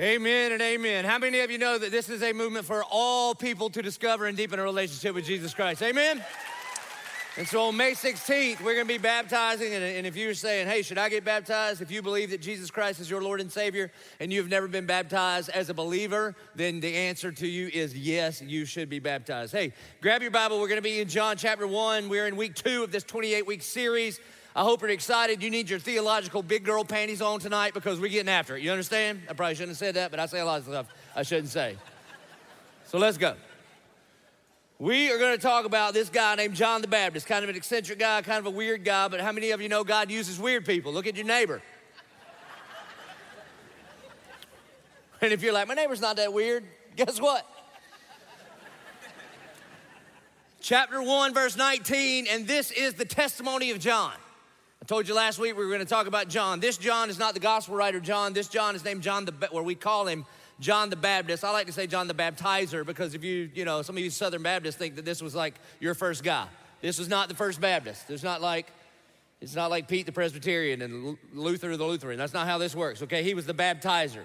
Amen and amen. How many of you know that this is a movement for all people to discover and deepen a relationship with Jesus Christ? Amen. And so on May 16th, we're going to be baptizing. And, if you're saying, hey, should I get baptized? If you believe that Jesus Christ is your Lord and Savior and you've never been baptized as a believer, then the answer to you is yes, you should be baptized. Hey, grab your Bible. We're going to be in John chapter 1. We're in week two of this 28 week series. I hope you're excited. You need your theological big girl panties on tonight because we're getting after it. You understand? I probably shouldn't have said that, but I say a lot of stuff I shouldn't say. So let's go. We are going to talk about this guy named John the Baptist, kind of an eccentric guy, kind of a weird guy, but how many of you know God uses weird people? Look at your neighbor. And if you're like, my neighbor's not that weird, guess what? Chapter 1, verse 19, and this is the testimony of John. I told you last week we were going to talk about John. This John is not the gospel writer John. This John is named John the, where we call him John the Baptist. I like to say John the Baptizer because if you, you know, some of you Southern Baptists think that this was like your first guy. This was not the first Baptist. There's not like, it's not like Pete the Presbyterian and Luther the Lutheran. That's not how this works, okay? He was the baptizer.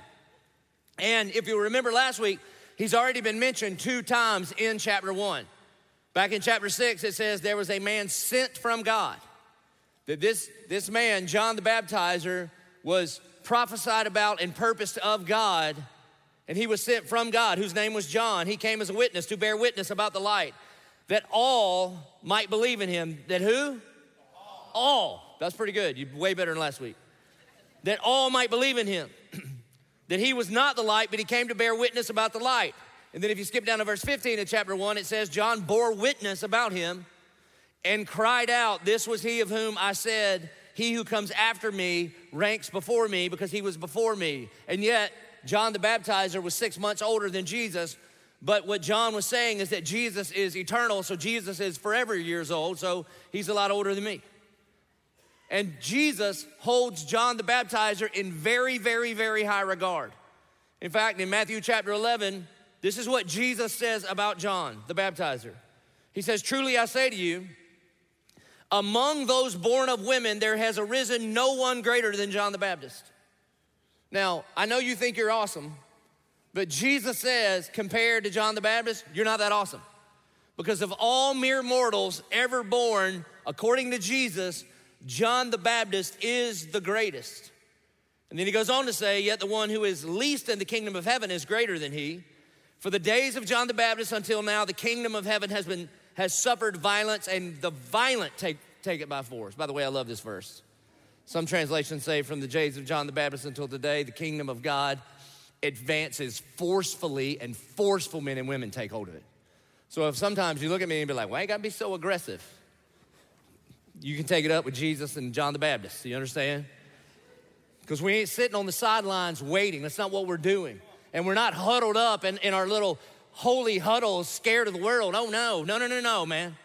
And if you remember last week, he's already been mentioned two times in chapter one. Back in chapter six, it says there was a man sent from God that this, this man, John the Baptizer, was prophesied about and purposed of God, and he was sent from God, whose name was John. He came as a witness to bear witness about the light, that all might believe in him. That who? All. all. That's pretty good. You way better than last week. That all might believe in him. that he was not the light, but he came to bear witness about the light. And then if you skip down to verse 15 of chapter 1, it says, John bore witness about him and cried out, This was he of whom I said, He who comes after me ranks before me because he was before me. And yet, John the Baptizer was six months older than Jesus. But what John was saying is that Jesus is eternal, so Jesus is forever years old, so he's a lot older than me. And Jesus holds John the Baptizer in very, very, very high regard. In fact, in Matthew chapter 11, this is what Jesus says about John the Baptizer. He says, Truly I say to you, among those born of women, there has arisen no one greater than John the Baptist. Now, I know you think you're awesome, but Jesus says, compared to John the Baptist, you're not that awesome. Because of all mere mortals ever born, according to Jesus, John the Baptist is the greatest. And then he goes on to say, Yet the one who is least in the kingdom of heaven is greater than he. For the days of John the Baptist until now, the kingdom of heaven has been has suffered violence, and the violent take, take it by force. By the way, I love this verse. Some translations say, from the days of John the Baptist until today, the kingdom of God advances forcefully, and forceful men and women take hold of it. So if sometimes you look at me and be like, why you gotta be so aggressive? You can take it up with Jesus and John the Baptist. You understand? Because we ain't sitting on the sidelines waiting. That's not what we're doing. And we're not huddled up in, in our little holy huddles, scared of the world. Oh, no, no, no, no, no, man.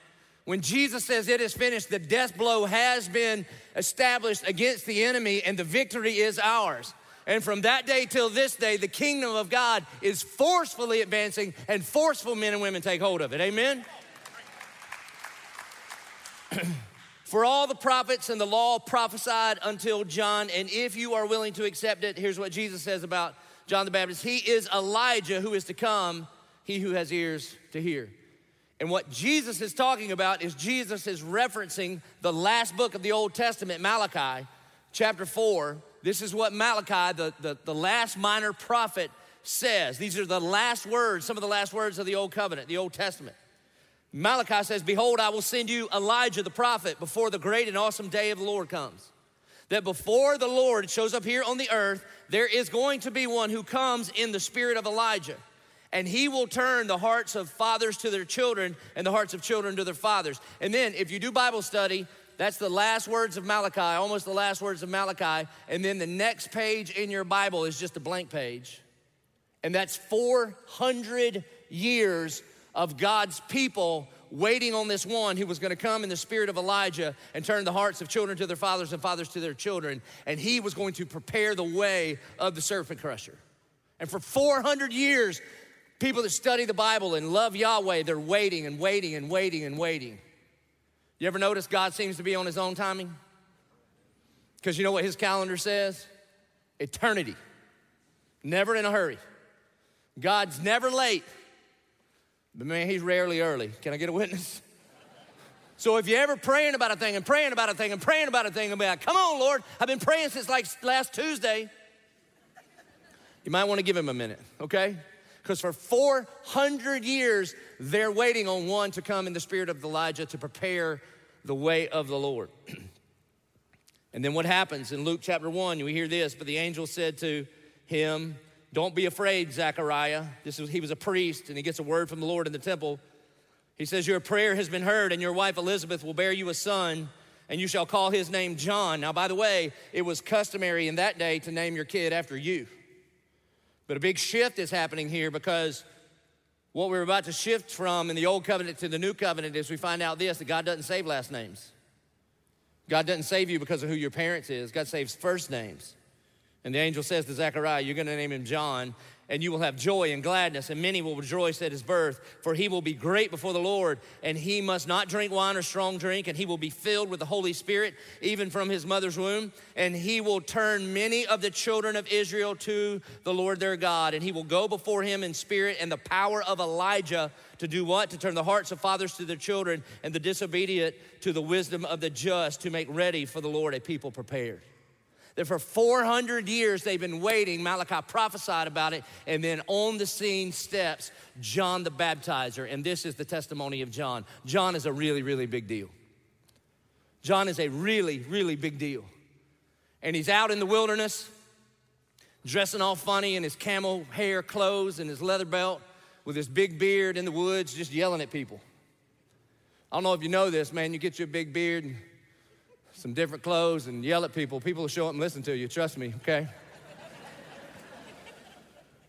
When Jesus says it is finished, the death blow has been established against the enemy, and the victory is ours. And from that day till this day, the kingdom of God is forcefully advancing, and forceful men and women take hold of it. Amen? For all the prophets and the law prophesied until John, and if you are willing to accept it, here's what Jesus says about John the Baptist He is Elijah who is to come he who has ears to hear. And what Jesus is talking about is Jesus is referencing the last book of the Old Testament, Malachi, chapter 4. This is what Malachi, the, the, the last minor prophet, says. These are the last words, some of the last words of the Old Covenant, the Old Testament. Malachi says, Behold, I will send you Elijah the prophet before the great and awesome day of the Lord comes. That before the Lord shows up here on the earth, there is going to be one who comes in the spirit of Elijah and he will turn the hearts of fathers to their children and the hearts of children to their fathers. And then, if you do Bible study, that's the last words of Malachi, almost the last words of Malachi. And then the next page in your Bible is just a blank page. And that's 400 years of God's people waiting on this one who was going to come in the spirit of Elijah and turn the hearts of children to their fathers and fathers to their children. And he was going to prepare the way of the serpent crusher. And for 400 years, People that study the Bible and love Yahweh, they're waiting and waiting and waiting and waiting. You ever notice God seems to be on his own timing? Because you know what his calendar says? Eternity. never in a hurry. God's never late, but man, he's rarely early. Can I get a witness? So if you're ever praying about a thing and praying about a thing and praying about a thing about, come on, Lord, I've been praying since like last Tuesday. You might want to give him a minute, okay? Because for 400 years, they're waiting on one to come in the spirit of Elijah to prepare the way of the Lord. and then what happens in Luke chapter 1, we hear this, but the angel said to him, Don't be afraid, Zechariah. This was, he was a priest, and he gets a word from the Lord in the temple. He says, Your prayer has been heard, and your wife Elizabeth will bear you a son, and you shall call his name John. Now, by the way, it was customary in that day to name your kid after you. But a big shift is happening here because what we're about to shift from in the old covenant to the new covenant is we find out this that God doesn't save last names. God doesn't save you because of who your parents is. God saves first names. And the angel says to Zechariah, You're going to name him John, and you will have joy and gladness, and many will rejoice at his birth, for he will be great before the Lord, and he must not drink wine or strong drink, and he will be filled with the Holy Spirit, even from his mother's womb. And he will turn many of the children of Israel to the Lord their God, and he will go before him in spirit and the power of Elijah to do what? To turn the hearts of fathers to their children, and the disobedient to the wisdom of the just, to make ready for the Lord a people prepared that for 400 years they've been waiting. Malachi prophesied about it, and then on the scene steps John the Baptizer. And this is the testimony of John. John is a really, really big deal. John is a really, really big deal. And he's out in the wilderness, dressing all funny in his camel hair clothes and his leather belt with his big beard in the woods, just yelling at people. I don't know if you know this, man. You get your big beard and some different clothes and yell at people, people will show up and listen to you. Trust me, okay?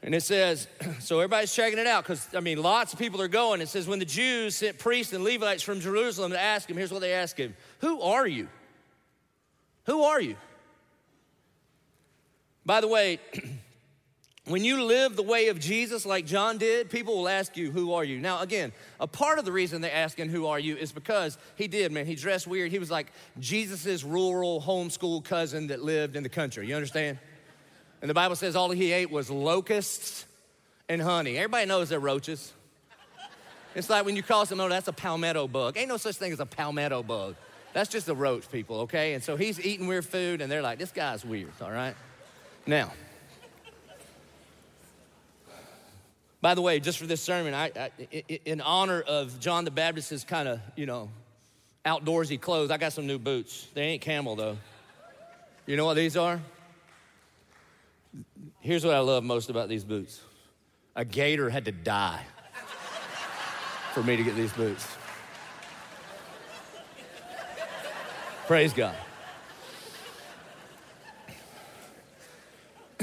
and it says, so everybody's checking it out because, I mean, lots of people are going. It says, when the Jews sent priests and Levites from Jerusalem to ask him, here's what they ask him Who are you? Who are you? By the way, When you live the way of Jesus like John did, people will ask you, Who are you? Now, again, a part of the reason they're asking, Who are you? is because he did, man. He dressed weird. He was like Jesus's rural homeschool cousin that lived in the country. You understand? And the Bible says all he ate was locusts and honey. Everybody knows they're roaches. It's like when you call someone, oh, that's a palmetto bug. Ain't no such thing as a palmetto bug. That's just a roach, people, okay? And so he's eating weird food, and they're like, This guy's weird, all right? Now, By the way, just for this sermon, I, I in honor of John the Baptist's kind of, you know, outdoorsy clothes, I got some new boots. They ain't camel though. You know what these are? Here's what I love most about these boots. A gator had to die for me to get these boots. Praise God.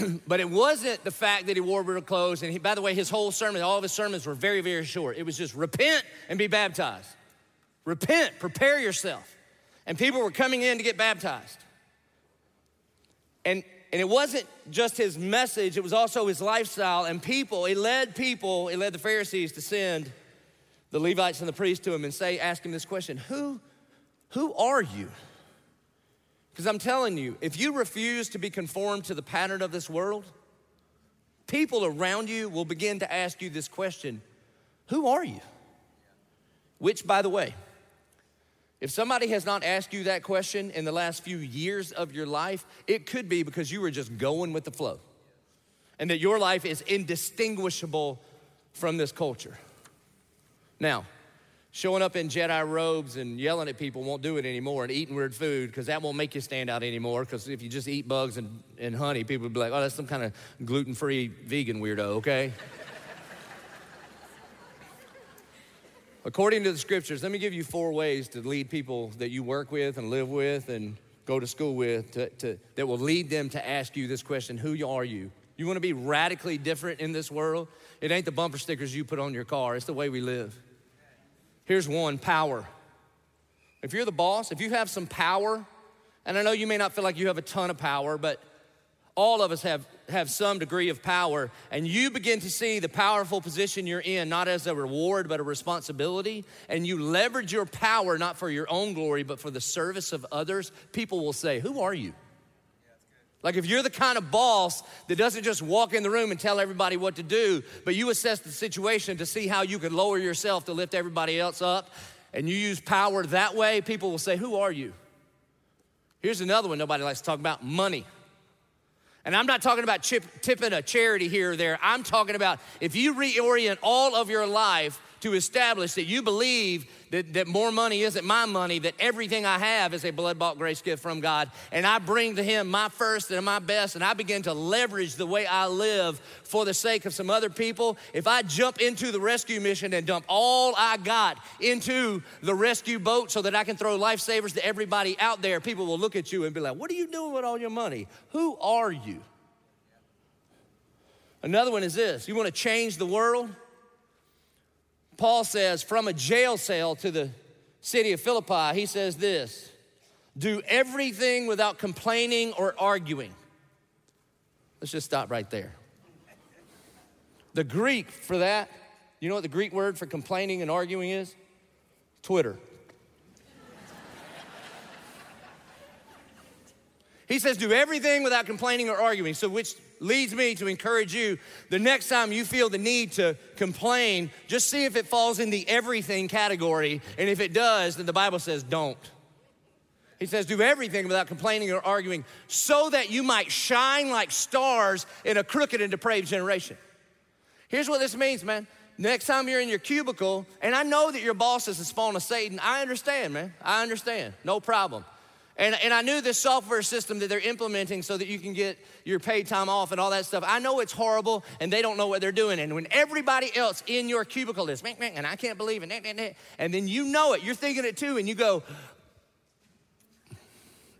but it wasn't the fact that he wore weird clothes. And he, by the way, his whole sermon, all of his sermons were very, very short. It was just repent and be baptized. Repent, prepare yourself. And people were coming in to get baptized. And, and it wasn't just his message, it was also his lifestyle. And people, he led people, he led the Pharisees to send the Levites and the priests to him and say, ask him this question Who, who are you? Because I'm telling you, if you refuse to be conformed to the pattern of this world, people around you will begin to ask you this question Who are you? Which, by the way, if somebody has not asked you that question in the last few years of your life, it could be because you were just going with the flow and that your life is indistinguishable from this culture. Now, Showing up in Jedi robes and yelling at people won't do it anymore and eating weird food because that won't make you stand out anymore. Because if you just eat bugs and, and honey, people would be like, oh, that's some kind of gluten free vegan weirdo, okay? According to the scriptures, let me give you four ways to lead people that you work with and live with and go to school with to, to, that will lead them to ask you this question Who are you? You want to be radically different in this world? It ain't the bumper stickers you put on your car, it's the way we live. Here's one power. If you're the boss, if you have some power, and I know you may not feel like you have a ton of power, but all of us have, have some degree of power, and you begin to see the powerful position you're in, not as a reward, but a responsibility, and you leverage your power not for your own glory, but for the service of others, people will say, Who are you? Like if you're the kind of boss that doesn't just walk in the room and tell everybody what to do, but you assess the situation to see how you can lower yourself to lift everybody else up, and you use power that way, people will say, Who are you? Here's another one nobody likes to talk about money. And I'm not talking about chip, tipping a charity here or there. I'm talking about if you reorient all of your life to establish that you believe that, that more money isn't my money, that everything I have is a blood bought grace gift from God. And I bring to Him my first and my best, and I begin to leverage the way I live for the sake of some other people. If I jump into the rescue mission and dump all I got into the rescue boat so that I can throw lifesavers to everybody out there, people will look at you and be like, What are you doing with all your money? Who are you? Another one is this you want to change the world? Paul says, from a jail cell to the city of Philippi, he says this do everything without complaining or arguing. Let's just stop right there. The Greek for that, you know what the Greek word for complaining and arguing is? Twitter. he says, do everything without complaining or arguing. So, which leads me to encourage you the next time you feel the need to complain, just see if it falls in the everything category. And if it does, then the Bible says don't. He says, do everything without complaining or arguing, so that you might shine like stars in a crooked and depraved generation. Here's what this means, man. Next time you're in your cubicle, and I know that your boss is a spawn of Satan, I understand, man. I understand. No problem. And, and I knew this software system that they're implementing so that you can get your paid time off and all that stuff. I know it's horrible and they don't know what they're doing. And when everybody else in your cubicle is, and I can't believe it, and then you know it, you're thinking it too, and you go,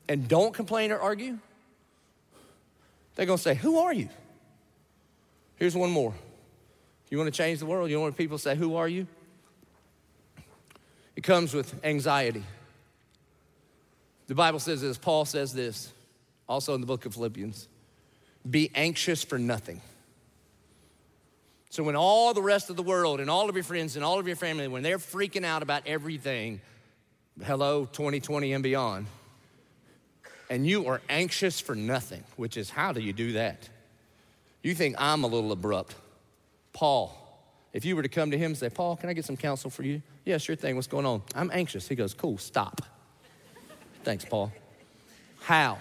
and don't complain or argue, they're gonna say, Who are you? Here's one more. You wanna change the world? You want people to say, Who are you? It comes with anxiety. The Bible says this, Paul says this, also in the book of Philippians be anxious for nothing. So, when all the rest of the world and all of your friends and all of your family, when they're freaking out about everything, hello, 2020 and beyond, and you are anxious for nothing, which is how do you do that? You think I'm a little abrupt. Paul, if you were to come to him and say, Paul, can I get some counsel for you? Yeah, sure thing. What's going on? I'm anxious. He goes, Cool, stop. Thanks, Paul. How?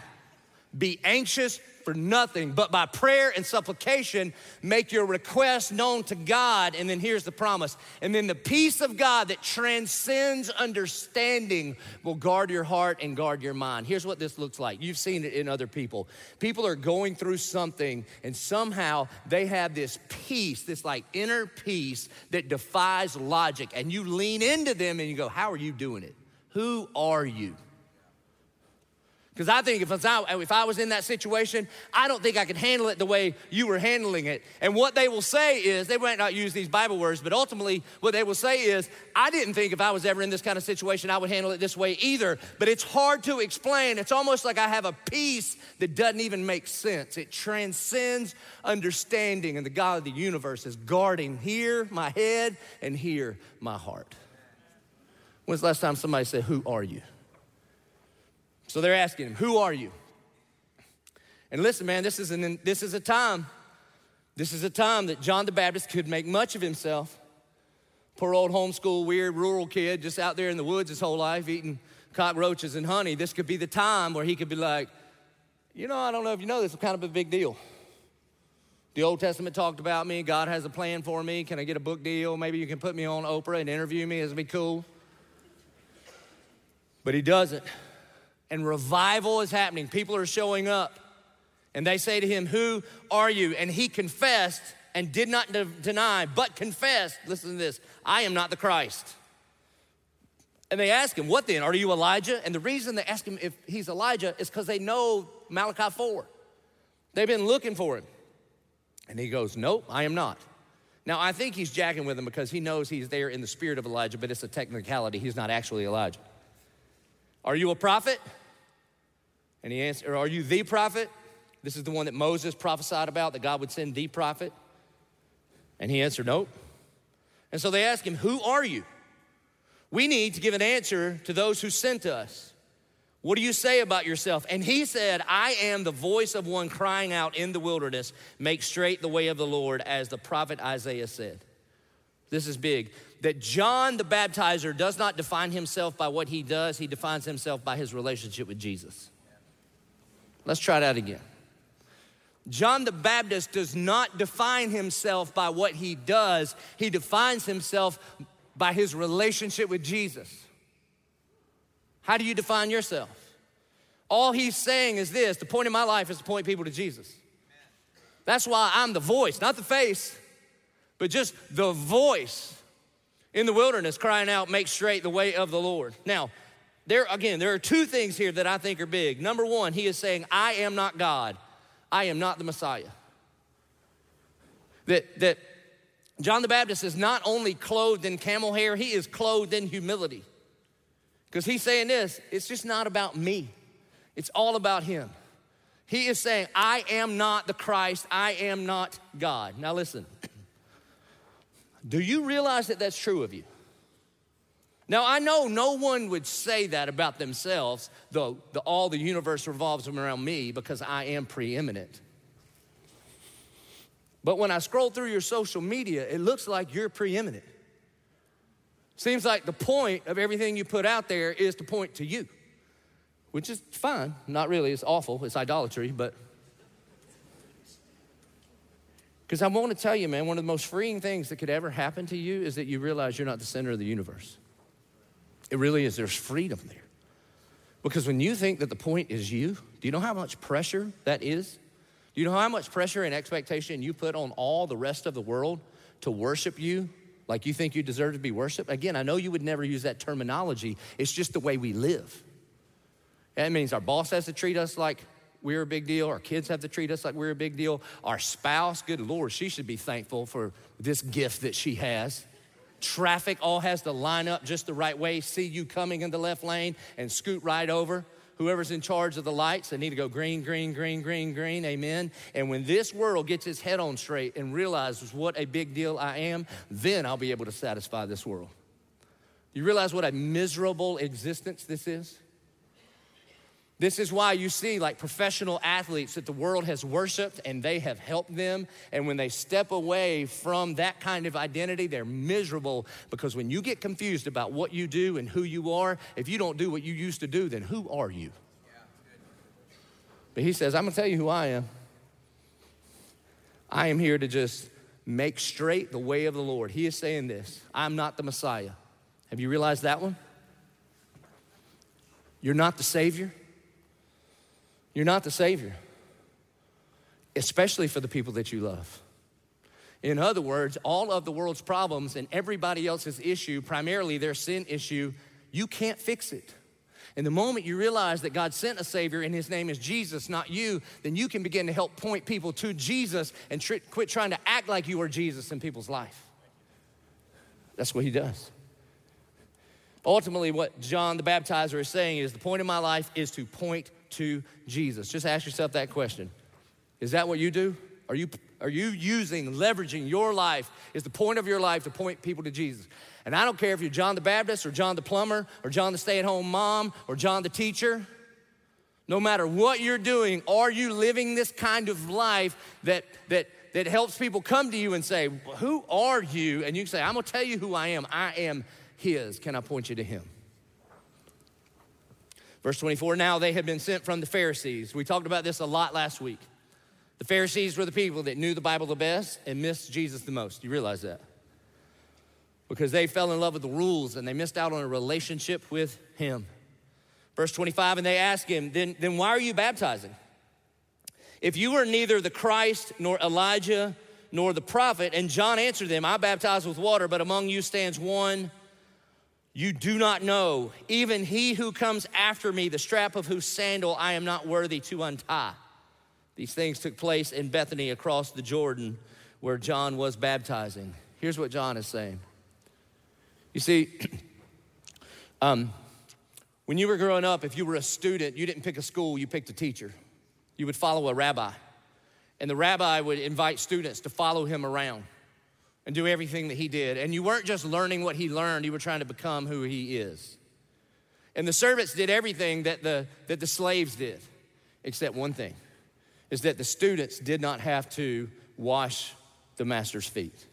Be anxious for nothing, but by prayer and supplication, make your request known to God. And then here's the promise. And then the peace of God that transcends understanding will guard your heart and guard your mind. Here's what this looks like. You've seen it in other people. People are going through something, and somehow they have this peace, this like inner peace that defies logic. And you lean into them and you go, How are you doing it? Who are you? Because I think if I, if I was in that situation, I don't think I could handle it the way you were handling it. And what they will say is, they might not use these Bible words, but ultimately what they will say is, I didn't think if I was ever in this kind of situation, I would handle it this way either. But it's hard to explain. It's almost like I have a peace that doesn't even make sense. It transcends understanding, and the God of the universe is guarding here my head and here my heart. When's the last time somebody said, Who are you? So they're asking him, Who are you? And listen, man, this is, an, this is a time. This is a time that John the Baptist could make much of himself. Poor old homeschool, weird rural kid just out there in the woods his whole life eating cockroaches and honey. This could be the time where he could be like, You know, I don't know if you know this, is kind of a big deal. The Old Testament talked about me. God has a plan for me. Can I get a book deal? Maybe you can put me on Oprah and interview me. It'd be cool. But he doesn't and revival is happening. People are showing up. And they say to him, Who are you? And he confessed and did not de- deny, but confessed, listen to this, I am not the Christ. And they ask him, What then? Are you Elijah? And the reason they ask him if he's Elijah is because they know Malachi 4. They've been looking for him. And he goes, Nope, I am not. Now, I think he's jacking with him because he knows he's there in the spirit of Elijah, but it's a technicality. He's not actually Elijah. Are you a prophet? And he answered, Are you the prophet? This is the one that Moses prophesied about, that God would send the prophet. And he answered, Nope. And so they asked him, Who are you? We need to give an answer to those who sent us. What do you say about yourself? And he said, I am the voice of one crying out in the wilderness, make straight the way of the Lord, as the prophet Isaiah said. This is big. That John the baptizer does not define himself by what he does, he defines himself by his relationship with Jesus. Let's try that again. John the Baptist does not define himself by what he does, he defines himself by his relationship with Jesus. How do you define yourself? All he's saying is this the point of my life is to point people to Jesus. That's why I'm the voice, not the face, but just the voice in the wilderness crying out, Make straight the way of the Lord. Now, there again, there are two things here that I think are big. Number one, he is saying, I am not God, I am not the Messiah. That, that John the Baptist is not only clothed in camel hair, he is clothed in humility. Because he's saying this, it's just not about me, it's all about him. He is saying, I am not the Christ, I am not God. Now listen, do you realize that that's true of you? Now, I know no one would say that about themselves, though the, all the universe revolves around me because I am preeminent. But when I scroll through your social media, it looks like you're preeminent. Seems like the point of everything you put out there is to point to you, which is fine. Not really, it's awful, it's idolatry, but. Because I want to tell you, man, one of the most freeing things that could ever happen to you is that you realize you're not the center of the universe. It really is. There's freedom there. Because when you think that the point is you, do you know how much pressure that is? Do you know how much pressure and expectation you put on all the rest of the world to worship you like you think you deserve to be worshiped. Again, I know you would never use that terminology, it's just the way we live. That means our boss has to treat us like we're a big deal. Our kids have to treat us like we're a big deal. Our spouse, good Lord, she should be thankful for this gift that she has. Traffic all has to line up just the right way, see you coming in the left lane and scoot right over whoever's in charge of the lights, they need to go green, green, green, green, green, amen. And when this world gets its head on straight and realizes what a big deal I am, then I'll be able to satisfy this world. You realize what a miserable existence this is? This is why you see, like professional athletes that the world has worshiped and they have helped them. And when they step away from that kind of identity, they're miserable because when you get confused about what you do and who you are, if you don't do what you used to do, then who are you? But he says, I'm gonna tell you who I am. I am here to just make straight the way of the Lord. He is saying this I'm not the Messiah. Have you realized that one? You're not the Savior. You're not the Savior, especially for the people that you love. In other words, all of the world's problems and everybody else's issue, primarily their sin issue, you can't fix it. And the moment you realize that God sent a Savior and His name is Jesus, not you, then you can begin to help point people to Jesus and tr- quit trying to act like you are Jesus in people's life. That's what He does. Ultimately, what John the Baptizer is saying is the point of my life is to point to Jesus? Just ask yourself that question. Is that what you do? Are you, are you using, leveraging your life, is the point of your life to point people to Jesus? And I don't care if you're John the Baptist or John the plumber or John the stay at home mom or John the teacher. No matter what you're doing, are you living this kind of life that, that, that helps people come to you and say, Who are you? And you can say, I'm gonna tell you who I am. I am His. Can I point you to Him? Verse 24 now they had been sent from the Pharisees. We talked about this a lot last week. The Pharisees were the people that knew the Bible the best and missed Jesus the most. You realize that? Because they fell in love with the rules and they missed out on a relationship with Him. Verse 25, and they asked him, then, then why are you baptizing? If you are neither the Christ, nor Elijah, nor the prophet, and John answered them, I baptize with water, but among you stands one you do not know, even he who comes after me, the strap of whose sandal I am not worthy to untie. These things took place in Bethany across the Jordan where John was baptizing. Here's what John is saying. You see, um, when you were growing up, if you were a student, you didn't pick a school, you picked a teacher. You would follow a rabbi. And the rabbi would invite students to follow him around and do everything that he did. And you weren't just learning what he learned, you were trying to become who he is. And the servants did everything that the, that the slaves did, except one thing is that the students did not have to wash the master's feet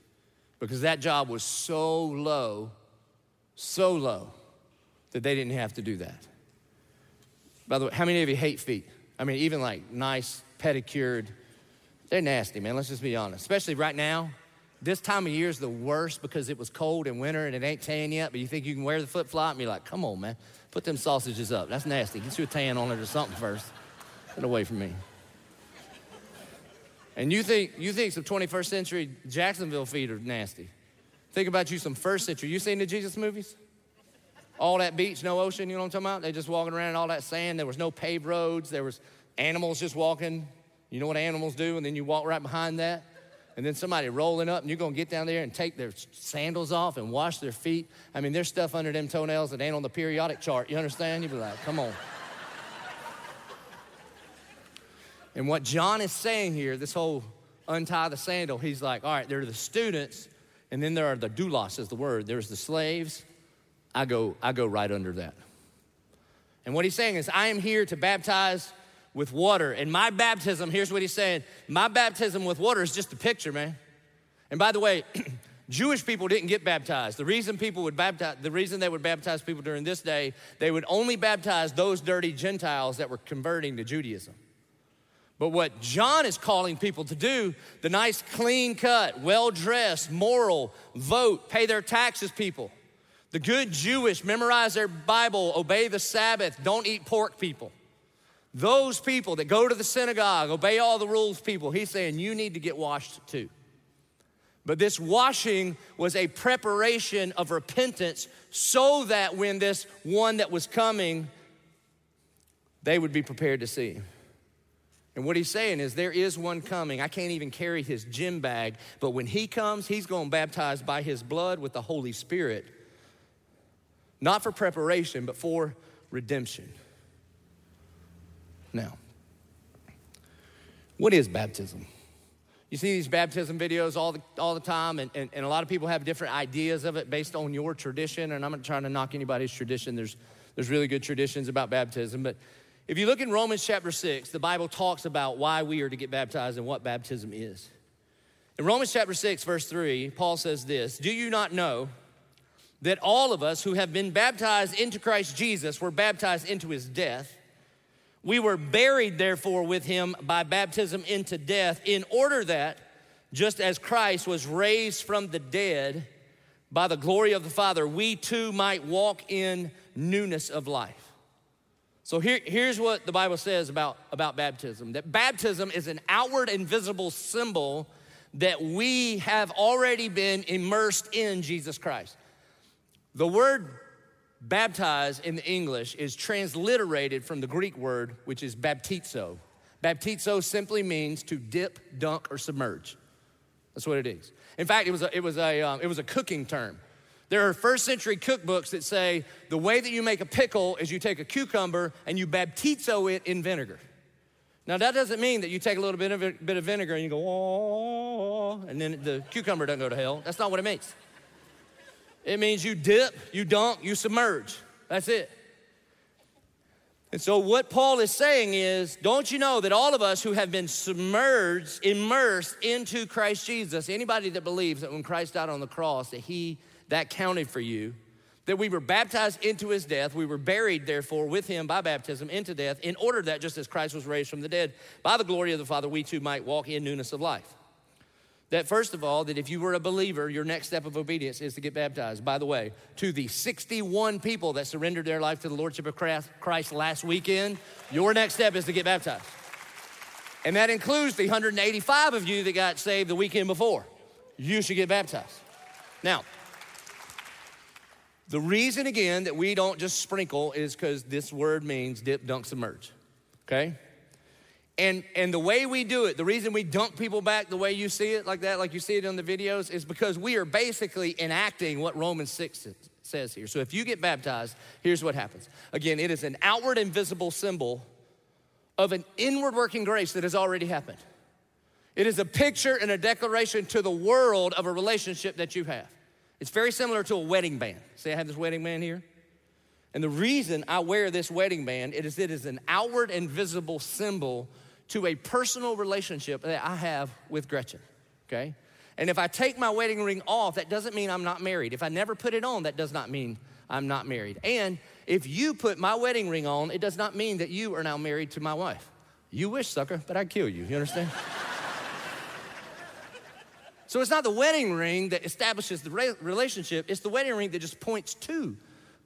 because that job was so low, so low, that they didn't have to do that. By the way, how many of you hate feet? I mean, even like nice, pedicured, they're nasty, man. Let's just be honest. Especially right now, this time of year is the worst because it was cold in winter and it ain't tan yet, but you think you can wear the flip flop and you're like, come on, man, put them sausages up. That's nasty. Get you a tan on it or something first. Get away from me. And you think you think some 21st century Jacksonville feet are nasty. Think about you some first century. You seen the Jesus movies? All that beach, no ocean, you know what I'm talking about? They just walking around in all that sand. There was no paved roads. There was animals just walking. You know what animals do? And then you walk right behind that. And then somebody rolling up and you're gonna get down there and take their sandals off and wash their feet. I mean, there's stuff under them toenails that ain't on the periodic chart. You understand? You'd be like, come on. And what John is saying here, this whole untie the sandal, he's like, all right, there are the students, and then there are the doulos is the word. There's the slaves. I go, I go right under that. And what he's saying is, I am here to baptize with water. And my baptism, here's what he's saying my baptism with water is just a picture, man. And by the way, Jewish people didn't get baptized. The reason people would baptize, the reason they would baptize people during this day, they would only baptize those dirty Gentiles that were converting to Judaism. But what John is calling people to do, the nice, clean cut, well dressed, moral, vote, pay their taxes people, the good Jewish, memorize their Bible, obey the Sabbath, don't eat pork people. Those people that go to the synagogue, obey all the rules people, he's saying you need to get washed too. But this washing was a preparation of repentance so that when this one that was coming, they would be prepared to see. And what he's saying is, there is one coming. I can't even carry his gym bag, but when he comes, he's going to baptize by his blood with the Holy Spirit, not for preparation, but for redemption. Now, what is baptism? You see these baptism videos all the, all the time, and, and, and a lot of people have different ideas of it based on your tradition. And I'm not trying to knock anybody's tradition, there's, there's really good traditions about baptism, but if you look in Romans chapter 6, the Bible talks about why we are to get baptized and what baptism is. In Romans chapter 6, verse 3, Paul says this Do you not know that all of us who have been baptized into Christ Jesus were baptized into his death? We were buried, therefore, with him by baptism into death, in order that, just as Christ was raised from the dead by the glory of the Father, we too might walk in newness of life. So here, here's what the Bible says about, about baptism that baptism is an outward and visible symbol that we have already been immersed in Jesus Christ. The word baptize in the English is transliterated from the Greek word, which is baptizo. Baptizo simply means to dip, dunk, or submerge. That's what it is. In fact, it was a, it was a, um, it was a cooking term. There are first century cookbooks that say the way that you make a pickle is you take a cucumber and you baptizo it in vinegar. Now, that doesn't mean that you take a little bit of, bit of vinegar and you go, oh, and then the cucumber doesn't go to hell. That's not what it means. It means you dip, you dunk, you submerge. That's it. And so, what Paul is saying is, don't you know that all of us who have been submerged, immersed into Christ Jesus, anybody that believes that when Christ died on the cross, that he that counted for you. That we were baptized into his death. We were buried, therefore, with him by baptism into death, in order that just as Christ was raised from the dead by the glory of the Father, we too might walk in newness of life. That first of all, that if you were a believer, your next step of obedience is to get baptized. By the way, to the 61 people that surrendered their life to the Lordship of Christ last weekend, your next step is to get baptized. And that includes the 185 of you that got saved the weekend before. You should get baptized. Now, the reason, again, that we don't just sprinkle is because this word means dip, dunk, submerge. Okay? And, and the way we do it, the reason we dunk people back the way you see it, like that, like you see it in the videos, is because we are basically enacting what Romans 6 says here. So if you get baptized, here's what happens. Again, it is an outward and visible symbol of an inward working grace that has already happened. It is a picture and a declaration to the world of a relationship that you have. It's very similar to a wedding band. See, I have this wedding band here. And the reason I wear this wedding band it is it is an outward and visible symbol to a personal relationship that I have with Gretchen, okay? And if I take my wedding ring off, that doesn't mean I'm not married. If I never put it on, that does not mean I'm not married. And if you put my wedding ring on, it does not mean that you are now married to my wife. You wish, sucker, but I'd kill you. You understand? so it's not the wedding ring that establishes the relationship, it's the wedding ring that just points to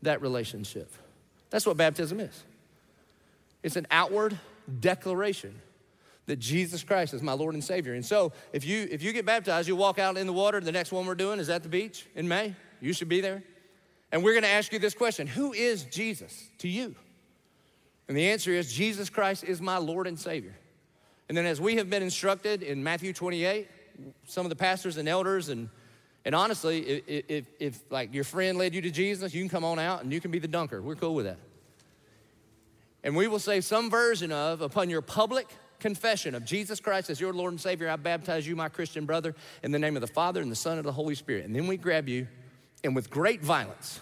that relationship. That's what baptism is. It's an outward declaration that Jesus Christ is my Lord and Savior. And so, if you if you get baptized, you walk out in the water. The next one we're doing is at the beach in May. You should be there. And we're going to ask you this question: Who is Jesus to you? And the answer is Jesus Christ is my Lord and Savior. And then, as we have been instructed in Matthew 28, some of the pastors and elders and and honestly, if, if, if, like your friend led you to Jesus, you can come on out and you can be the dunker. We're cool with that. And we will say some version of, upon your public confession of Jesus Christ as your Lord and Savior, I baptize you, my Christian brother, in the name of the Father and the Son and the Holy Spirit. And then we grab you, and with great violence,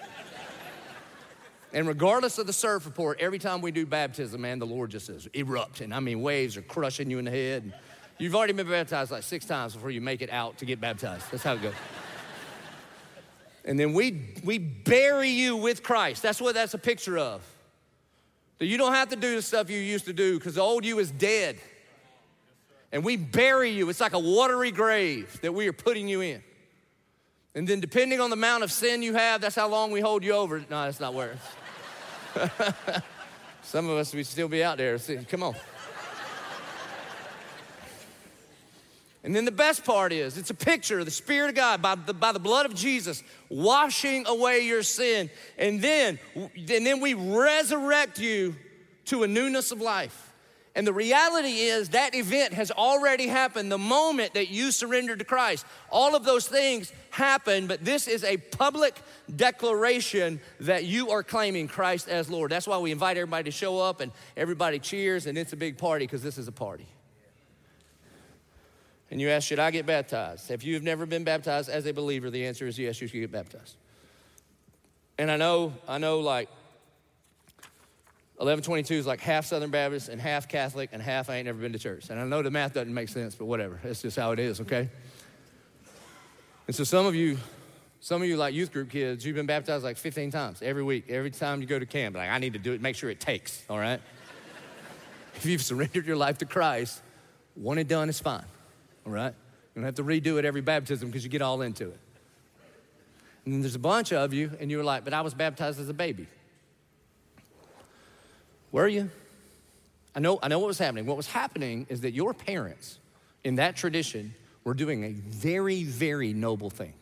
and regardless of the surf report, every time we do baptism, man, the Lord just says erupt. And I mean, waves are crushing you in the head. And you've already been baptized like six times before you make it out to get baptized. That's how it goes. and then we, we bury you with Christ. That's what that's a picture of. You don't have to do the stuff you used to do because the old you is dead. And we bury you. It's like a watery grave that we are putting you in. And then, depending on the amount of sin you have, that's how long we hold you over. No, that's not where. Some of us, we still be out there. Come on. And then the best part is it's a picture of the Spirit of God by the, by the blood of Jesus washing away your sin. And then, and then we resurrect you to a newness of life. And the reality is that event has already happened the moment that you surrendered to Christ. All of those things happen, but this is a public declaration that you are claiming Christ as Lord. That's why we invite everybody to show up and everybody cheers and it's a big party because this is a party and you ask, Should I get baptized? If you've never been baptized as a believer, the answer is yes, you should get baptized. And I know, I know like Eleven22 is like half Southern Baptist and half Catholic and half I ain't never been to church. And I know the math doesn't make sense, but whatever. That's just how it is, okay? And so some of you, some of you like youth group kids, you've been baptized like 15 times every week. Every time you go to camp, like I need to do it, make sure it takes, all right? if you've surrendered your life to Christ, one and done is fine all right? You don't have to redo it every baptism because you get all into it. And then there's a bunch of you, and you're like, but I was baptized as a baby. Were you? I know, I know what was happening. What was happening is that your parents in that tradition were doing a very, very noble thing.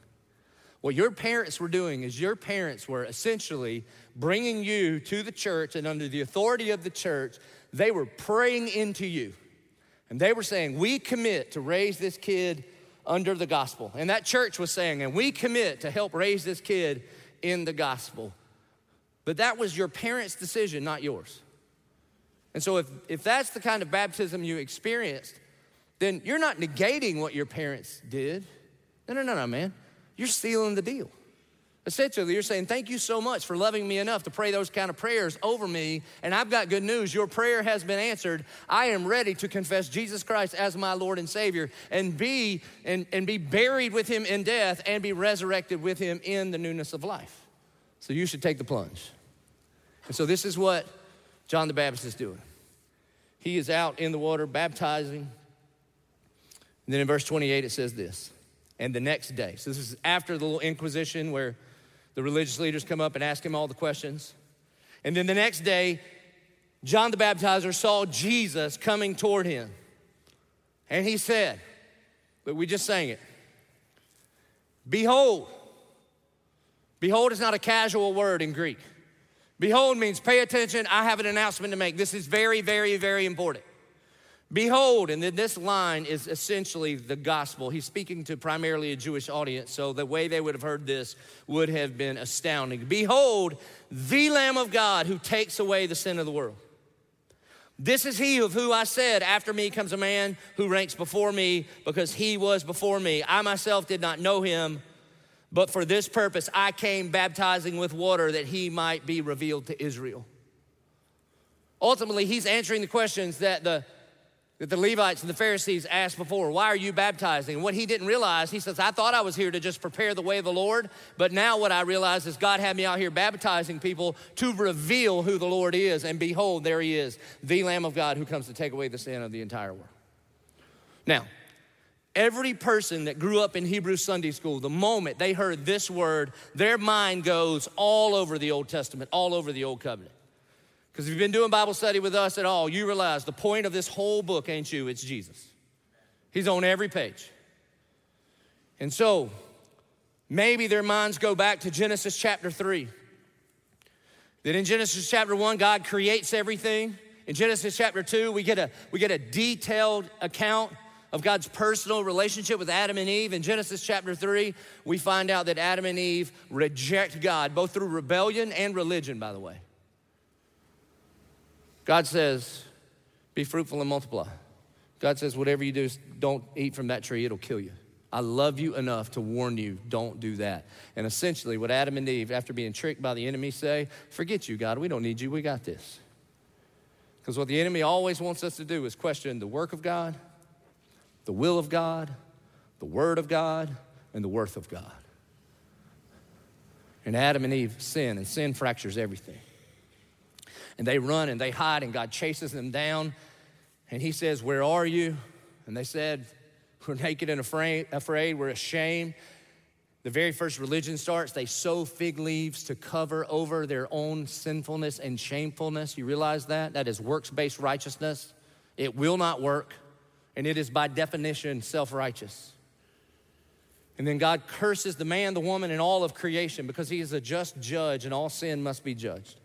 What your parents were doing is your parents were essentially bringing you to the church, and under the authority of the church, they were praying into you. And they were saying, We commit to raise this kid under the gospel. And that church was saying, And we commit to help raise this kid in the gospel. But that was your parents' decision, not yours. And so, if, if that's the kind of baptism you experienced, then you're not negating what your parents did. No, no, no, no, man. You're sealing the deal. Essentially, you're saying, Thank you so much for loving me enough to pray those kind of prayers over me. And I've got good news. Your prayer has been answered. I am ready to confess Jesus Christ as my Lord and Savior and be, and, and be buried with him in death and be resurrected with him in the newness of life. So you should take the plunge. And so this is what John the Baptist is doing. He is out in the water baptizing. And then in verse 28, it says this. And the next day, so this is after the little inquisition where the religious leaders come up and ask him all the questions. And then the next day, John the Baptizer saw Jesus coming toward him. And he said, but we just sang it Behold, behold is not a casual word in Greek. Behold means pay attention, I have an announcement to make. This is very, very, very important. Behold, and then this line is essentially the gospel. He's speaking to primarily a Jewish audience, so the way they would have heard this would have been astounding. Behold, the Lamb of God who takes away the sin of the world. This is he of who I said, After me comes a man who ranks before me because he was before me. I myself did not know him, But for this purpose I came baptizing with water that he might be revealed to Israel. Ultimately, he's answering the questions that the that the Levites and the Pharisees asked before, Why are you baptizing? And what he didn't realize, he says, I thought I was here to just prepare the way of the Lord, but now what I realize is God had me out here baptizing people to reveal who the Lord is. And behold, there he is, the Lamb of God who comes to take away the sin of the entire world. Now, every person that grew up in Hebrew Sunday school, the moment they heard this word, their mind goes all over the Old Testament, all over the Old Covenant. Because if you've been doing Bible study with us at all, you realize the point of this whole book ain't you, it's Jesus. He's on every page. And so, maybe their minds go back to Genesis chapter 3. That in Genesis chapter 1, God creates everything. In Genesis chapter 2, we get a, we get a detailed account of God's personal relationship with Adam and Eve. In Genesis chapter 3, we find out that Adam and Eve reject God, both through rebellion and religion, by the way. God says, be fruitful and multiply. God says, whatever you do, don't eat from that tree, it'll kill you. I love you enough to warn you, don't do that. And essentially, what Adam and Eve, after being tricked by the enemy, say, forget you, God, we don't need you, we got this. Because what the enemy always wants us to do is question the work of God, the will of God, the word of God, and the worth of God. And Adam and Eve sin, and sin fractures everything and they run and they hide, and God chases them down. And He says, Where are you? And they said, We're naked and afraid, afraid we're ashamed. The very first religion starts, they sew fig leaves to cover over their own sinfulness and shamefulness. You realize that? That is works based righteousness. It will not work, and it is by definition self righteous. And then God curses the man, the woman, and all of creation because he is a just judge and all sin must be judged.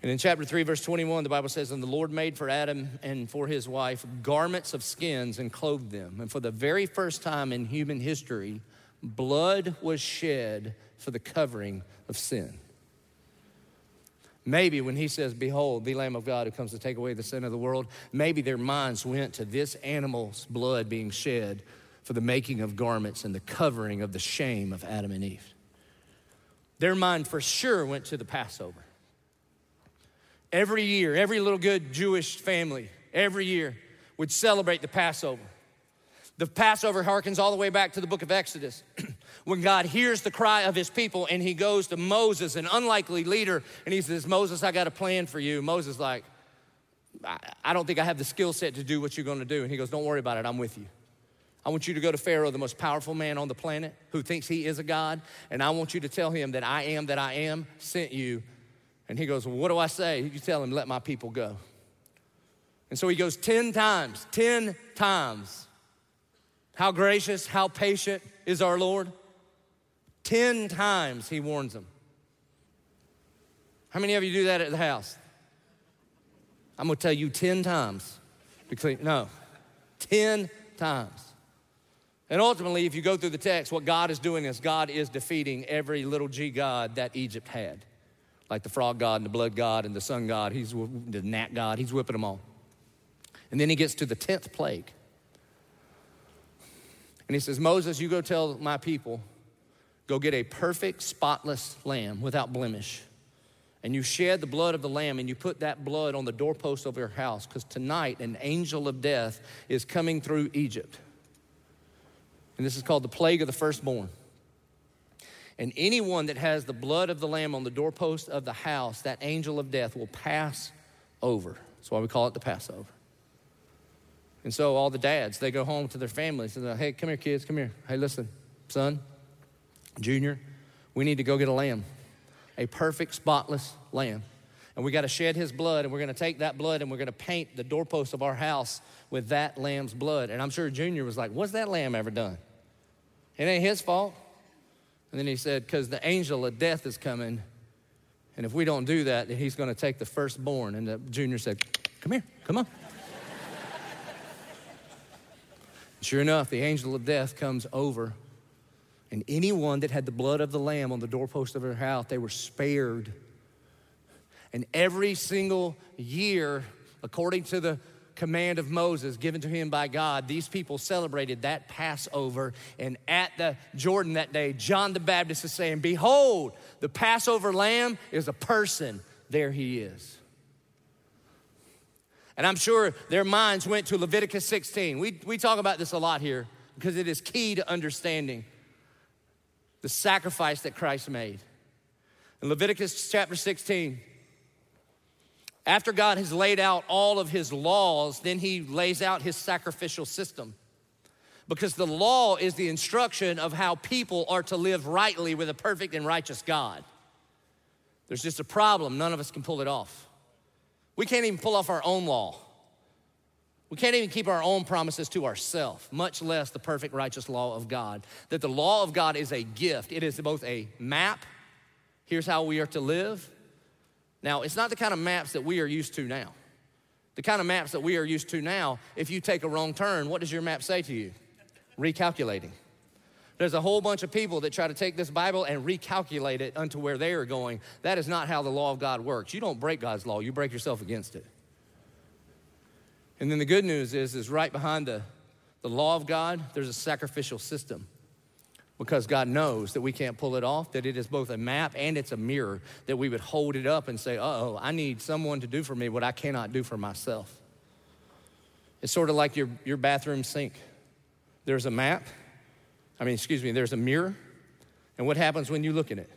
And in chapter 3, verse 21, the Bible says, And the Lord made for Adam and for his wife garments of skins and clothed them. And for the very first time in human history, blood was shed for the covering of sin. Maybe when he says, Behold, the Lamb of God who comes to take away the sin of the world, maybe their minds went to this animal's blood being shed for the making of garments and the covering of the shame of Adam and Eve. Their mind for sure went to the Passover. Every year, every little good Jewish family, every year, would celebrate the Passover. The Passover harkens all the way back to the book of Exodus when God hears the cry of his people and he goes to Moses, an unlikely leader, and he says, Moses, I got a plan for you. Moses, like, I don't think I have the skill set to do what you're gonna do. And he goes, Don't worry about it, I'm with you. I want you to go to Pharaoh, the most powerful man on the planet who thinks he is a God, and I want you to tell him that I am that I am sent you and he goes, Well, what do I say? You tell him, Let my people go. And so he goes 10 times, 10 times. How gracious, how patient is our Lord? 10 times he warns them. How many of you do that at the house? I'm gonna tell you 10 times. Because, no, 10 times. And ultimately, if you go through the text, what God is doing is God is defeating every little g God that Egypt had like the frog god and the blood god and the sun god. He's the gnat god. He's whipping them all. And then he gets to the 10th plague. And he says, Moses, you go tell my people, go get a perfect, spotless lamb without blemish. And you shed the blood of the lamb and you put that blood on the doorpost of your house because tonight an angel of death is coming through Egypt. And this is called the plague of the firstborn. And anyone that has the blood of the Lamb on the doorpost of the house, that angel of death will pass over. That's why we call it the Passover. And so all the dads, they go home to their families and they're, like, hey, come here, kids, come here. Hey, listen, son, junior, we need to go get a lamb, a perfect, spotless lamb. And we got to shed his blood, and we're going to take that blood and we're going to paint the doorpost of our house with that lamb's blood. And I'm sure Junior was like, What's that lamb ever done? It ain't his fault. And then he said, Because the angel of death is coming. And if we don't do that, then he's going to take the firstborn. And the junior said, Come here, come on. sure enough, the angel of death comes over. And anyone that had the blood of the lamb on the doorpost of their house, they were spared. And every single year, according to the command of Moses given to him by God, these people celebrated that Passover. And at the Jordan that day, John the Baptist is saying, Behold, the Passover lamb is a person. There he is. And I'm sure their minds went to Leviticus 16. We, we talk about this a lot here because it is key to understanding the sacrifice that Christ made. In Leviticus chapter 16, after God has laid out all of his laws, then he lays out his sacrificial system. Because the law is the instruction of how people are to live rightly with a perfect and righteous God. There's just a problem, none of us can pull it off. We can't even pull off our own law. We can't even keep our own promises to ourselves, much less the perfect righteous law of God. That the law of God is a gift, it is both a map, here's how we are to live, now, it's not the kind of maps that we are used to now. The kind of maps that we are used to now, if you take a wrong turn, what does your map say to you? Recalculating. There's a whole bunch of people that try to take this Bible and recalculate it unto where they are going. That is not how the law of God works. You don't break God's law, you break yourself against it. And then the good news is, is right behind the, the law of God, there's a sacrificial system because God knows that we can't pull it off, that it is both a map and it's a mirror, that we would hold it up and say, uh oh, I need someone to do for me what I cannot do for myself. It's sort of like your, your bathroom sink. There's a map, I mean, excuse me, there's a mirror, and what happens when you look in it?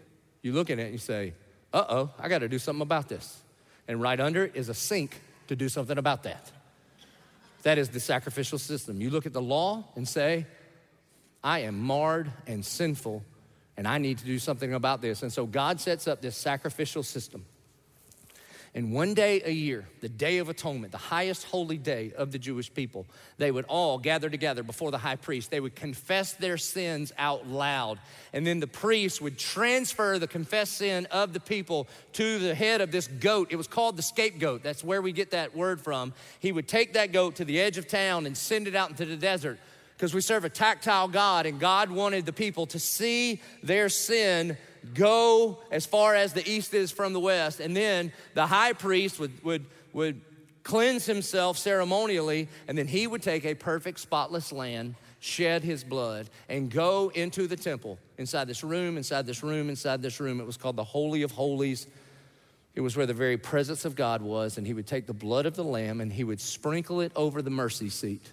You look in it and you say, uh oh, I gotta do something about this. And right under it is a sink to do something about that. That is the sacrificial system. You look at the law and say, I am marred and sinful, and I need to do something about this. And so God sets up this sacrificial system. And one day a year, the Day of Atonement, the highest holy day of the Jewish people, they would all gather together before the high priest. They would confess their sins out loud. And then the priest would transfer the confessed sin of the people to the head of this goat. It was called the scapegoat. That's where we get that word from. He would take that goat to the edge of town and send it out into the desert because we serve a tactile God, and God wanted the people to see their sin go as far as the east is from the west. And then the high priest would, would, would cleanse himself ceremonially, and then he would take a perfect, spotless lamb, shed his blood, and go into the temple inside this room, inside this room, inside this room. It was called the Holy of Holies. It was where the very presence of God was, and he would take the blood of the lamb and he would sprinkle it over the mercy seat.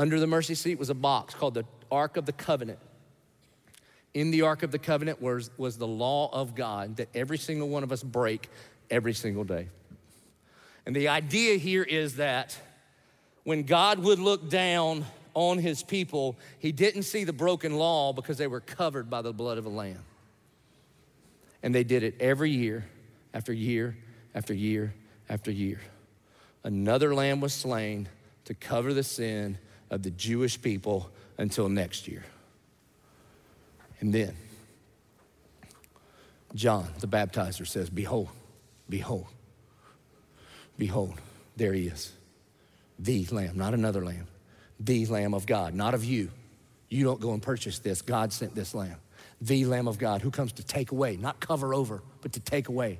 Under the mercy seat was a box called the Ark of the Covenant. In the Ark of the Covenant was, was the law of God that every single one of us break every single day. And the idea here is that when God would look down on his people, he didn't see the broken law because they were covered by the blood of a lamb. And they did it every year after year after year after year. Another lamb was slain to cover the sin of the Jewish people until next year. And then, John the baptizer says, Behold, behold, behold, there he is. The lamb, not another lamb. The lamb of God, not of you. You don't go and purchase this. God sent this lamb. The lamb of God who comes to take away, not cover over, but to take away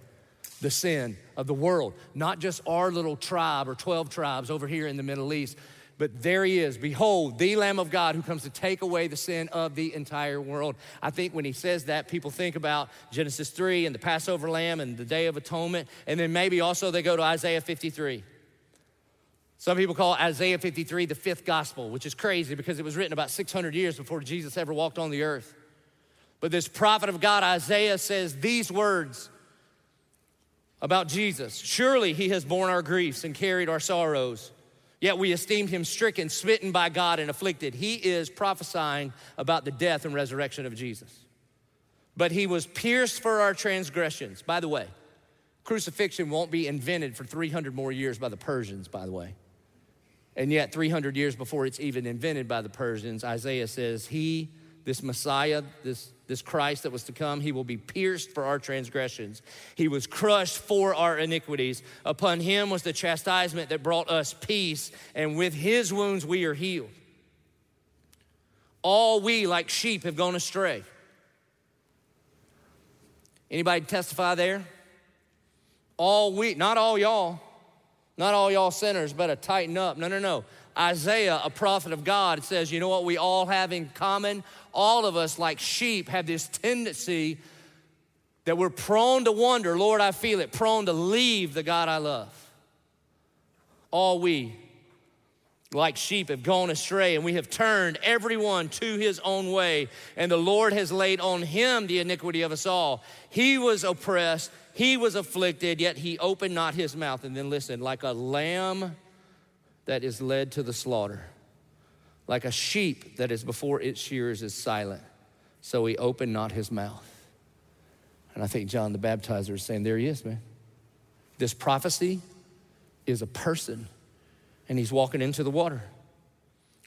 the sin of the world, not just our little tribe or 12 tribes over here in the Middle East, but there he is. Behold, the Lamb of God who comes to take away the sin of the entire world. I think when he says that, people think about Genesis 3 and the Passover lamb and the Day of Atonement. And then maybe also they go to Isaiah 53. Some people call Isaiah 53 the fifth gospel, which is crazy because it was written about 600 years before Jesus ever walked on the earth. But this prophet of God, Isaiah, says these words about Jesus Surely he has borne our griefs and carried our sorrows. Yet we esteemed him stricken, smitten by God, and afflicted. He is prophesying about the death and resurrection of Jesus. But he was pierced for our transgressions. By the way, crucifixion won't be invented for 300 more years by the Persians, by the way. And yet, 300 years before it's even invented by the Persians, Isaiah says, He, this Messiah, this this Christ that was to come, he will be pierced for our transgressions. He was crushed for our iniquities. Upon him was the chastisement that brought us peace, and with his wounds we are healed. All we, like sheep, have gone astray. Anybody testify there? All we, not all y'all, Not all y'all sinners better tighten up. No, no, no. Isaiah, a prophet of God, says, you know what we all have in common? All of us, like sheep, have this tendency that we're prone to wonder, Lord, I feel it, prone to leave the God I love. All we, like sheep, have gone astray, and we have turned everyone to his own way, and the Lord has laid on him the iniquity of us all. He was oppressed, he was afflicted, yet he opened not his mouth. And then listen, like a lamb that is led to the slaughter, like a sheep that is before its shears is silent, so he opened not his mouth. And I think John the Baptizer is saying, There he is, man. This prophecy is a person, and he's walking into the water.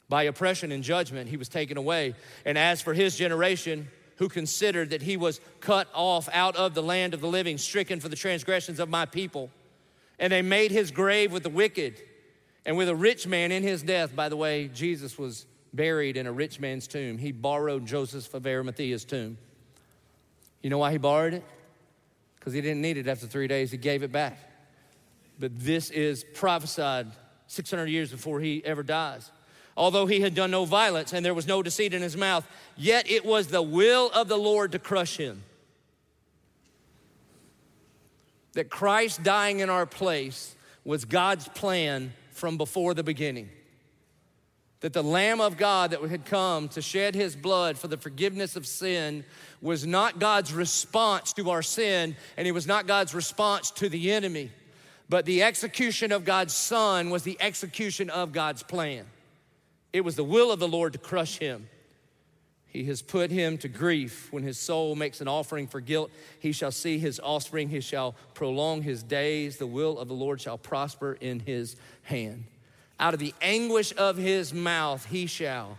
By oppression and judgment, he was taken away. And as for his generation, who considered that he was cut off out of the land of the living, stricken for the transgressions of my people, and they made his grave with the wicked and with a rich man in his death. By the way, Jesus was buried in a rich man's tomb. He borrowed Joseph of Arimathea's tomb. You know why he borrowed it? Because he didn't need it after three days, he gave it back. But this is prophesied 600 years before he ever dies. Although he had done no violence and there was no deceit in his mouth, yet it was the will of the Lord to crush him. That Christ dying in our place was God's plan from before the beginning that the Lamb of God that had come to shed his blood for the forgiveness of sin was not God's response to our sin, and it was not God's response to the enemy, but the execution of God's Son was the execution of God's plan. It was the will of the Lord to crush him. He has put him to grief. When his soul makes an offering for guilt, he shall see his offspring. He shall prolong his days. The will of the Lord shall prosper in his hand. Out of the anguish of his mouth he shall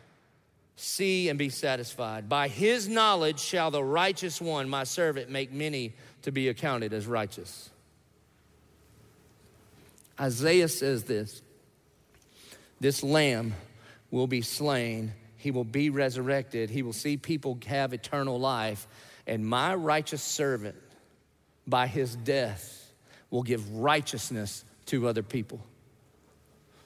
see and be satisfied. By his knowledge shall the righteous one, my servant, make many to be accounted as righteous. Isaiah says this this lamb will be slain, he will be resurrected, he will see people have eternal life, and my righteous servant, by his death, will give righteousness to other people.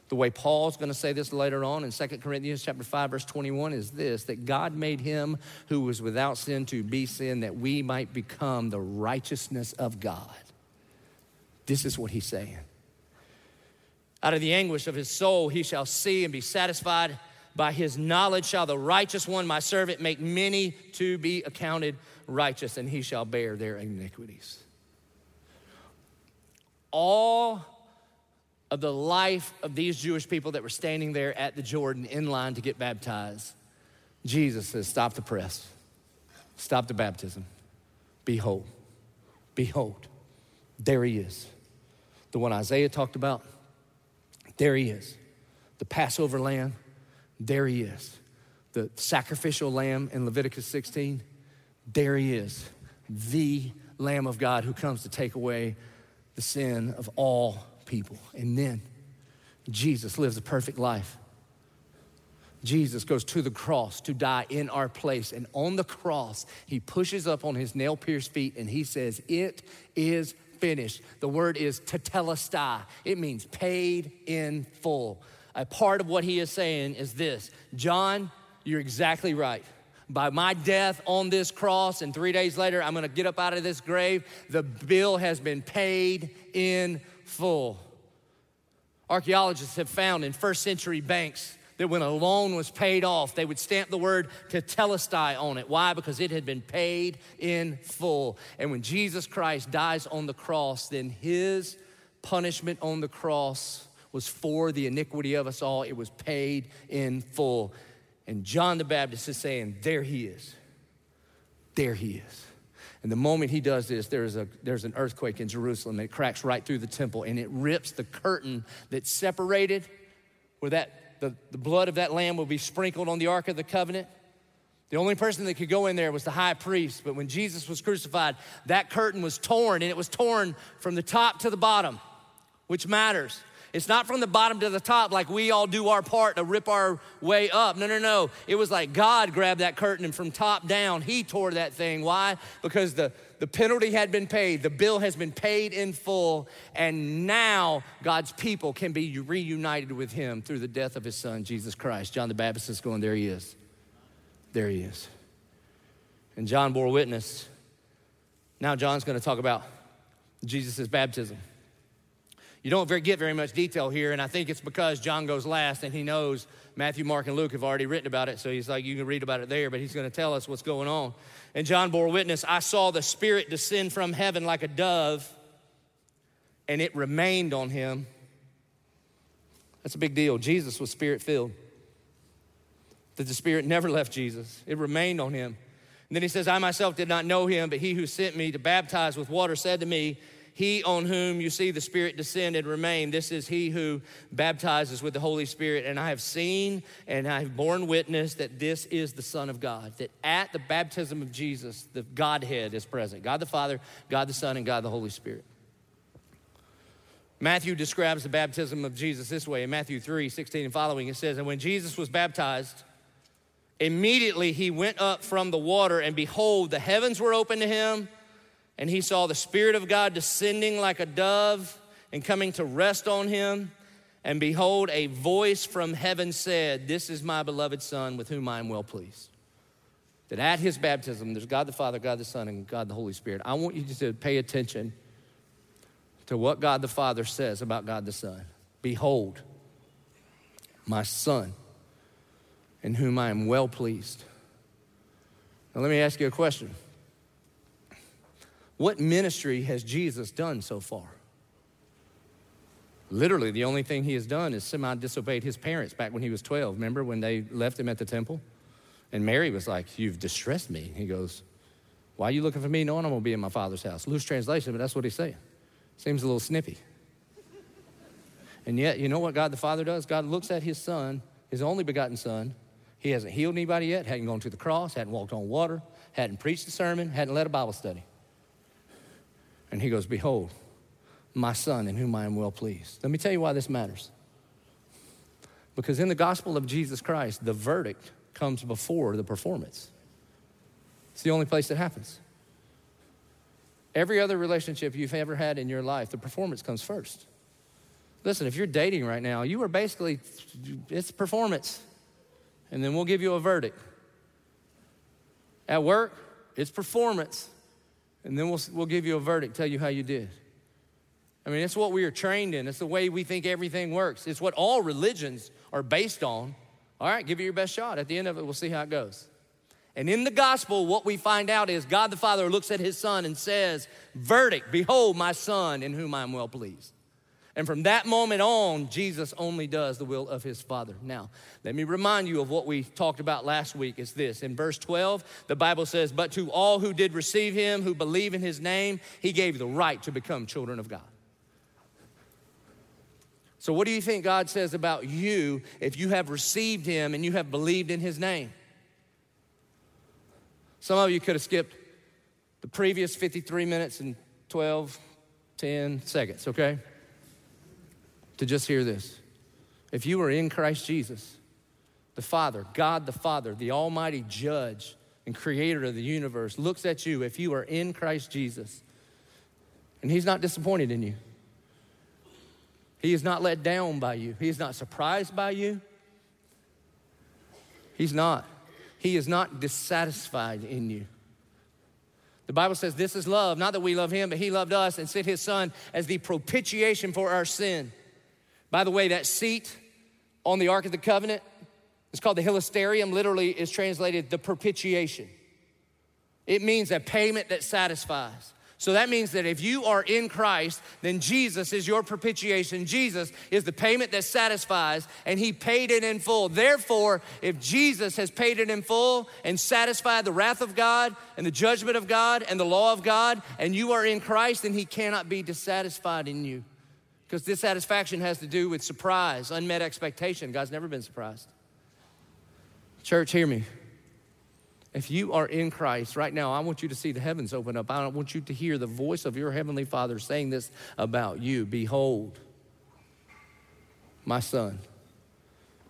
The way Paul's going to say this later on in 2 Corinthians chapter 5 verse 21 is this that God made him who was without sin to be sin that we might become the righteousness of God. This is what he's saying. Out of the anguish of his soul he shall see and be satisfied by his knowledge shall the righteous one my servant make many to be accounted righteous and he shall bear their iniquities. All of the life of these Jewish people that were standing there at the Jordan in line to get baptized, Jesus says, Stop the press, stop the baptism. Behold, behold, there he is. The one Isaiah talked about, there he is. The Passover lamb, there he is. The sacrificial lamb in Leviticus 16, there he is. The Lamb of God who comes to take away the sin of all people. And then Jesus lives a perfect life. Jesus goes to the cross to die in our place. And on the cross, he pushes up on his nail pierced feet and he says, It is finished. The word is tetelestai, it means paid in full. A part of what he is saying is this John, you're exactly right. By my death on this cross, and three days later, I'm gonna get up out of this grave, the bill has been paid in full. Archaeologists have found in first century banks that when a loan was paid off, they would stamp the word tetelestai on it. Why? Because it had been paid in full. And when Jesus Christ dies on the cross, then his punishment on the cross was for the iniquity of us all. It was paid in full. And John the Baptist is saying, There he is. There he is. And the moment he does this, there's, a, there's an earthquake in Jerusalem. It cracks right through the temple and it rips the curtain that separated where that, the, the blood of that lamb will be sprinkled on the Ark of the Covenant. The only person that could go in there was the high priest. But when Jesus was crucified, that curtain was torn and it was torn from the top to the bottom, which matters. It's not from the bottom to the top like we all do our part to rip our way up. No, no, no. It was like God grabbed that curtain and from top down, He tore that thing. Why? Because the, the penalty had been paid, the bill has been paid in full, and now God's people can be reunited with him through the death of his son, Jesus Christ. John the Baptist is going, There he is. There he is. And John bore witness. Now, John's going to talk about Jesus' baptism. You don't get very much detail here, and I think it's because John goes last and he knows Matthew, Mark, and Luke have already written about it, so he's like, you can read about it there, but he's going to tell us what's going on. And John bore witness I saw the Spirit descend from heaven like a dove, and it remained on him. That's a big deal. Jesus was spirit filled, that the Spirit never left Jesus, it remained on him. And then he says, I myself did not know him, but he who sent me to baptize with water said to me, he on whom you see the Spirit descend and remain, this is he who baptizes with the Holy Spirit. And I have seen and I have borne witness that this is the Son of God. That at the baptism of Jesus, the Godhead is present God the Father, God the Son, and God the Holy Spirit. Matthew describes the baptism of Jesus this way in Matthew 3 16 and following. It says, And when Jesus was baptized, immediately he went up from the water, and behold, the heavens were opened to him and he saw the Spirit of God descending like a dove and coming to rest on him. And behold, a voice from heaven said, This is my beloved Son with whom I am well pleased. That at his baptism, there's God the Father, God the Son, and God the Holy Spirit. I want you to pay attention to what God the Father says about God the Son. Behold, my Son, in whom I am well pleased. Now, let me ask you a question. What ministry has Jesus done so far? Literally, the only thing he has done is semi disobeyed his parents back when he was 12. Remember when they left him at the temple? And Mary was like, You've distressed me. He goes, Why are you looking for me knowing I'm going to be in my father's house? Loose translation, but that's what he's saying. Seems a little snippy. And yet, you know what God the Father does? God looks at his son, his only begotten son. He hasn't healed anybody yet, hadn't gone to the cross, hadn't walked on water, hadn't preached a sermon, hadn't led a Bible study. And he goes, Behold, my son in whom I am well pleased. Let me tell you why this matters. Because in the gospel of Jesus Christ, the verdict comes before the performance. It's the only place that happens. Every other relationship you've ever had in your life, the performance comes first. Listen, if you're dating right now, you are basically, it's performance. And then we'll give you a verdict. At work, it's performance and then we'll, we'll give you a verdict, tell you how you did. I mean, it's what we are trained in. It's the way we think everything works. It's what all religions are based on. All right, give it your best shot. At the end of it, we'll see how it goes. And in the gospel, what we find out is God the Father looks at his son and says, Verdict, behold my son in whom I am well pleased. And from that moment on, Jesus only does the will of his Father. Now, let me remind you of what we talked about last week is this. In verse 12, the Bible says, But to all who did receive him, who believe in his name, he gave the right to become children of God. So, what do you think God says about you if you have received him and you have believed in his name? Some of you could have skipped the previous 53 minutes and 12, 10 seconds, okay? To just hear this. If you are in Christ Jesus, the Father, God the Father, the Almighty Judge and Creator of the universe, looks at you if you are in Christ Jesus, and He's not disappointed in you. He is not let down by you. He is not surprised by you. He's not. He is not dissatisfied in you. The Bible says this is love, not that we love him, but he loved us and sent his son as the propitiation for our sin. By the way, that seat on the Ark of the Covenant is called the hilasterion, literally is translated the propitiation. It means a payment that satisfies. So that means that if you are in Christ, then Jesus is your propitiation. Jesus is the payment that satisfies, and He paid it in full. Therefore, if Jesus has paid it in full and satisfied the wrath of God and the judgment of God and the law of God, and you are in Christ, then He cannot be dissatisfied in you. Because dissatisfaction has to do with surprise, unmet expectation. God's never been surprised. Church, hear me. If you are in Christ right now, I want you to see the heavens open up. I want you to hear the voice of your heavenly Father saying this about you Behold, my Son,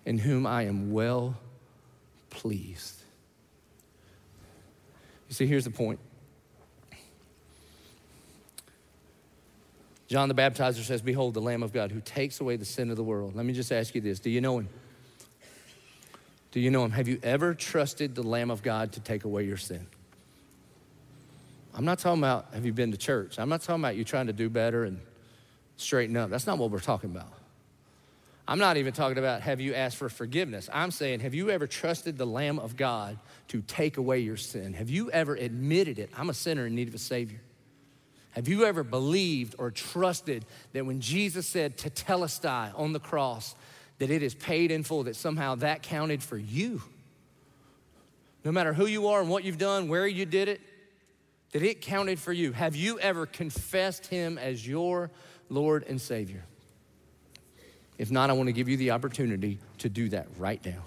in whom I am well pleased. You see, here's the point John the Baptizer says, Behold, the Lamb of God who takes away the sin of the world. Let me just ask you this Do you know him? Do you know him? Have you ever trusted the Lamb of God to take away your sin? I'm not talking about have you been to church. I'm not talking about you trying to do better and straighten up. That's not what we're talking about. I'm not even talking about have you asked for forgiveness. I'm saying, have you ever trusted the Lamb of God to take away your sin? Have you ever admitted it? I'm a sinner in need of a Savior. Have you ever believed or trusted that when Jesus said to tetelestai on the cross, that it is paid in full, that somehow that counted for you? No matter who you are and what you've done, where you did it, that it counted for you. Have you ever confessed Him as your Lord and Savior? If not, I want to give you the opportunity to do that right now.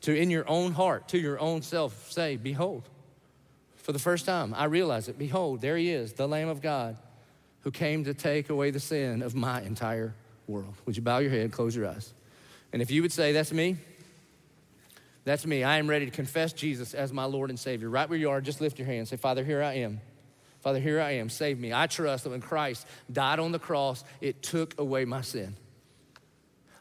To, in your own heart, to your own self, say, Behold, for the first time, I realize it. Behold, there he is, the Lamb of God who came to take away the sin of my entire world. Would you bow your head, close your eyes? And if you would say, That's me, that's me. I am ready to confess Jesus as my Lord and Savior. Right where you are, just lift your hand. Say, Father, here I am. Father, here I am. Save me. I trust that when Christ died on the cross, it took away my sin.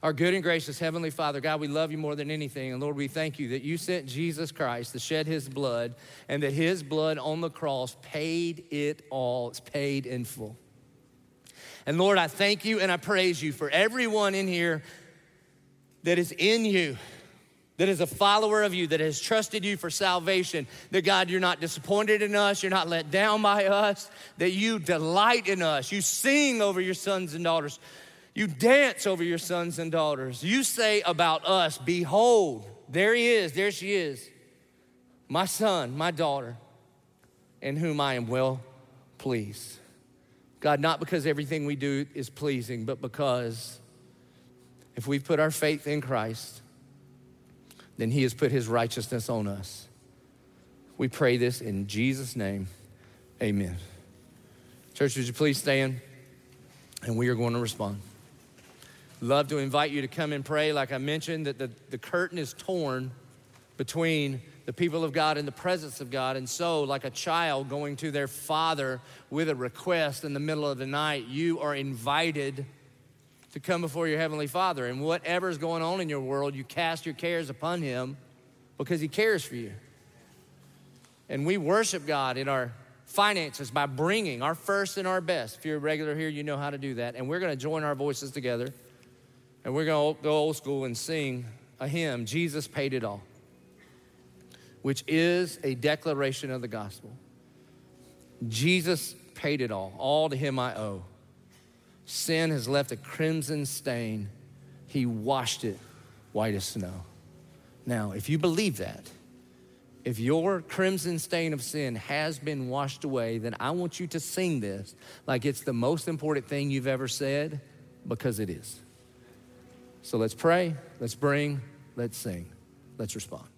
Our good and gracious Heavenly Father, God, we love you more than anything. And Lord, we thank you that you sent Jesus Christ to shed his blood and that his blood on the cross paid it all. It's paid in full. And Lord, I thank you and I praise you for everyone in here that is in you, that is a follower of you, that has trusted you for salvation. That God, you're not disappointed in us, you're not let down by us, that you delight in us, you sing over your sons and daughters. You dance over your sons and daughters. You say about us, Behold, there he is, there she is, my son, my daughter, in whom I am well pleased. God, not because everything we do is pleasing, but because if we put our faith in Christ, then he has put his righteousness on us. We pray this in Jesus' name. Amen. Church, would you please stand? And we are going to respond. Love to invite you to come and pray. Like I mentioned, that the, the curtain is torn between the people of God and the presence of God. And so, like a child going to their father with a request in the middle of the night, you are invited to come before your heavenly father. And whatever's going on in your world, you cast your cares upon him because he cares for you. And we worship God in our finances by bringing our first and our best. If you're a regular here, you know how to do that. And we're going to join our voices together. And we're going to go old school and sing a hymn, Jesus Paid It All, which is a declaration of the gospel. Jesus paid it all. All to him I owe. Sin has left a crimson stain. He washed it white as snow. Now, if you believe that, if your crimson stain of sin has been washed away, then I want you to sing this like it's the most important thing you've ever said because it is. So let's pray, let's bring, let's sing, let's respond.